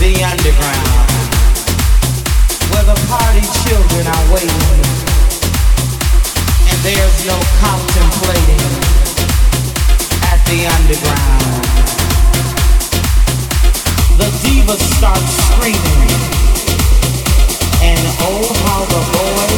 the underground, where the party children are waiting, and there's no contemplating at the underground. The divas start screaming, and oh how the boys.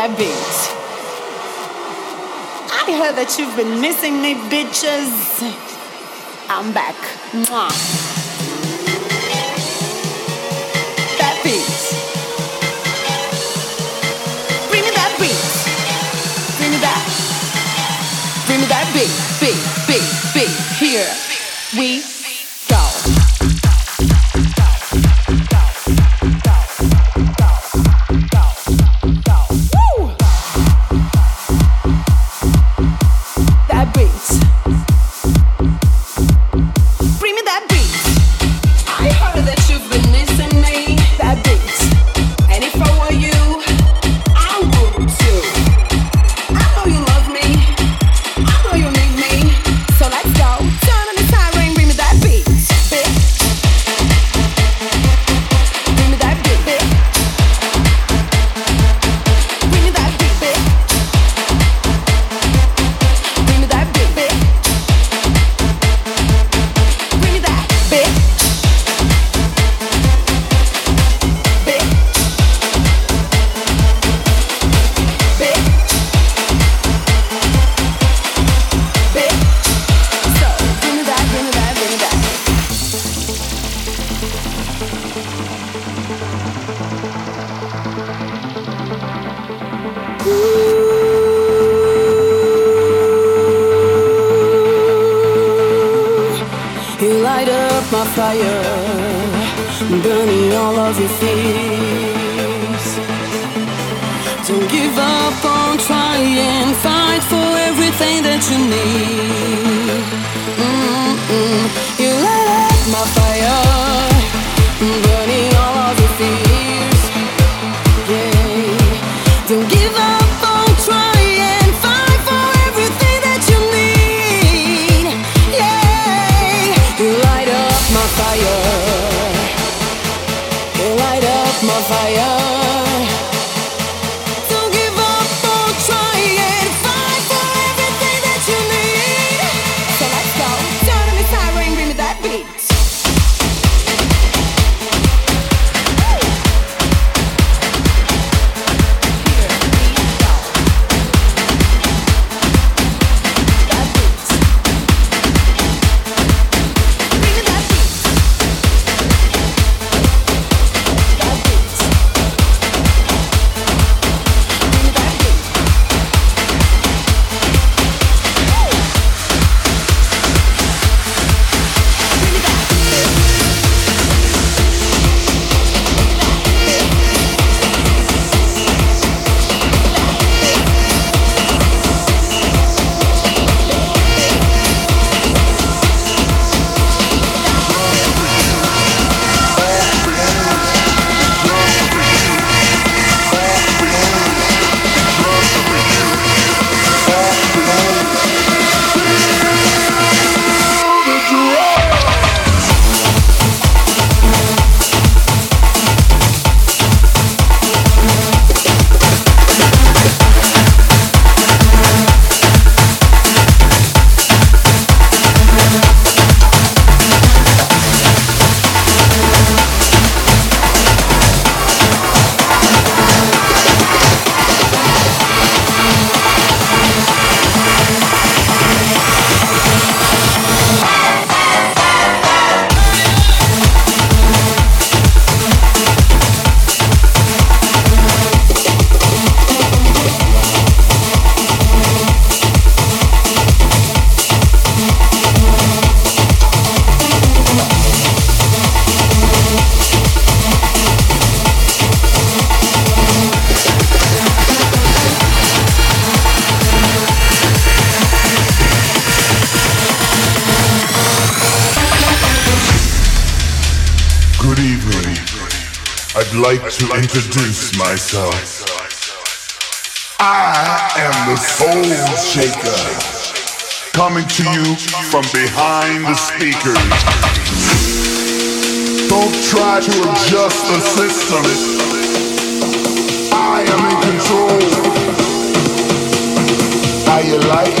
that beat. I heard that you've been missing me, bitches. I'm back. Mwah. That beat. Bring me that beat. Bring me that. Bring me that beat, beat, beat, beat. Here we behind the speakers. Don't try to adjust the system. I am in control. How you like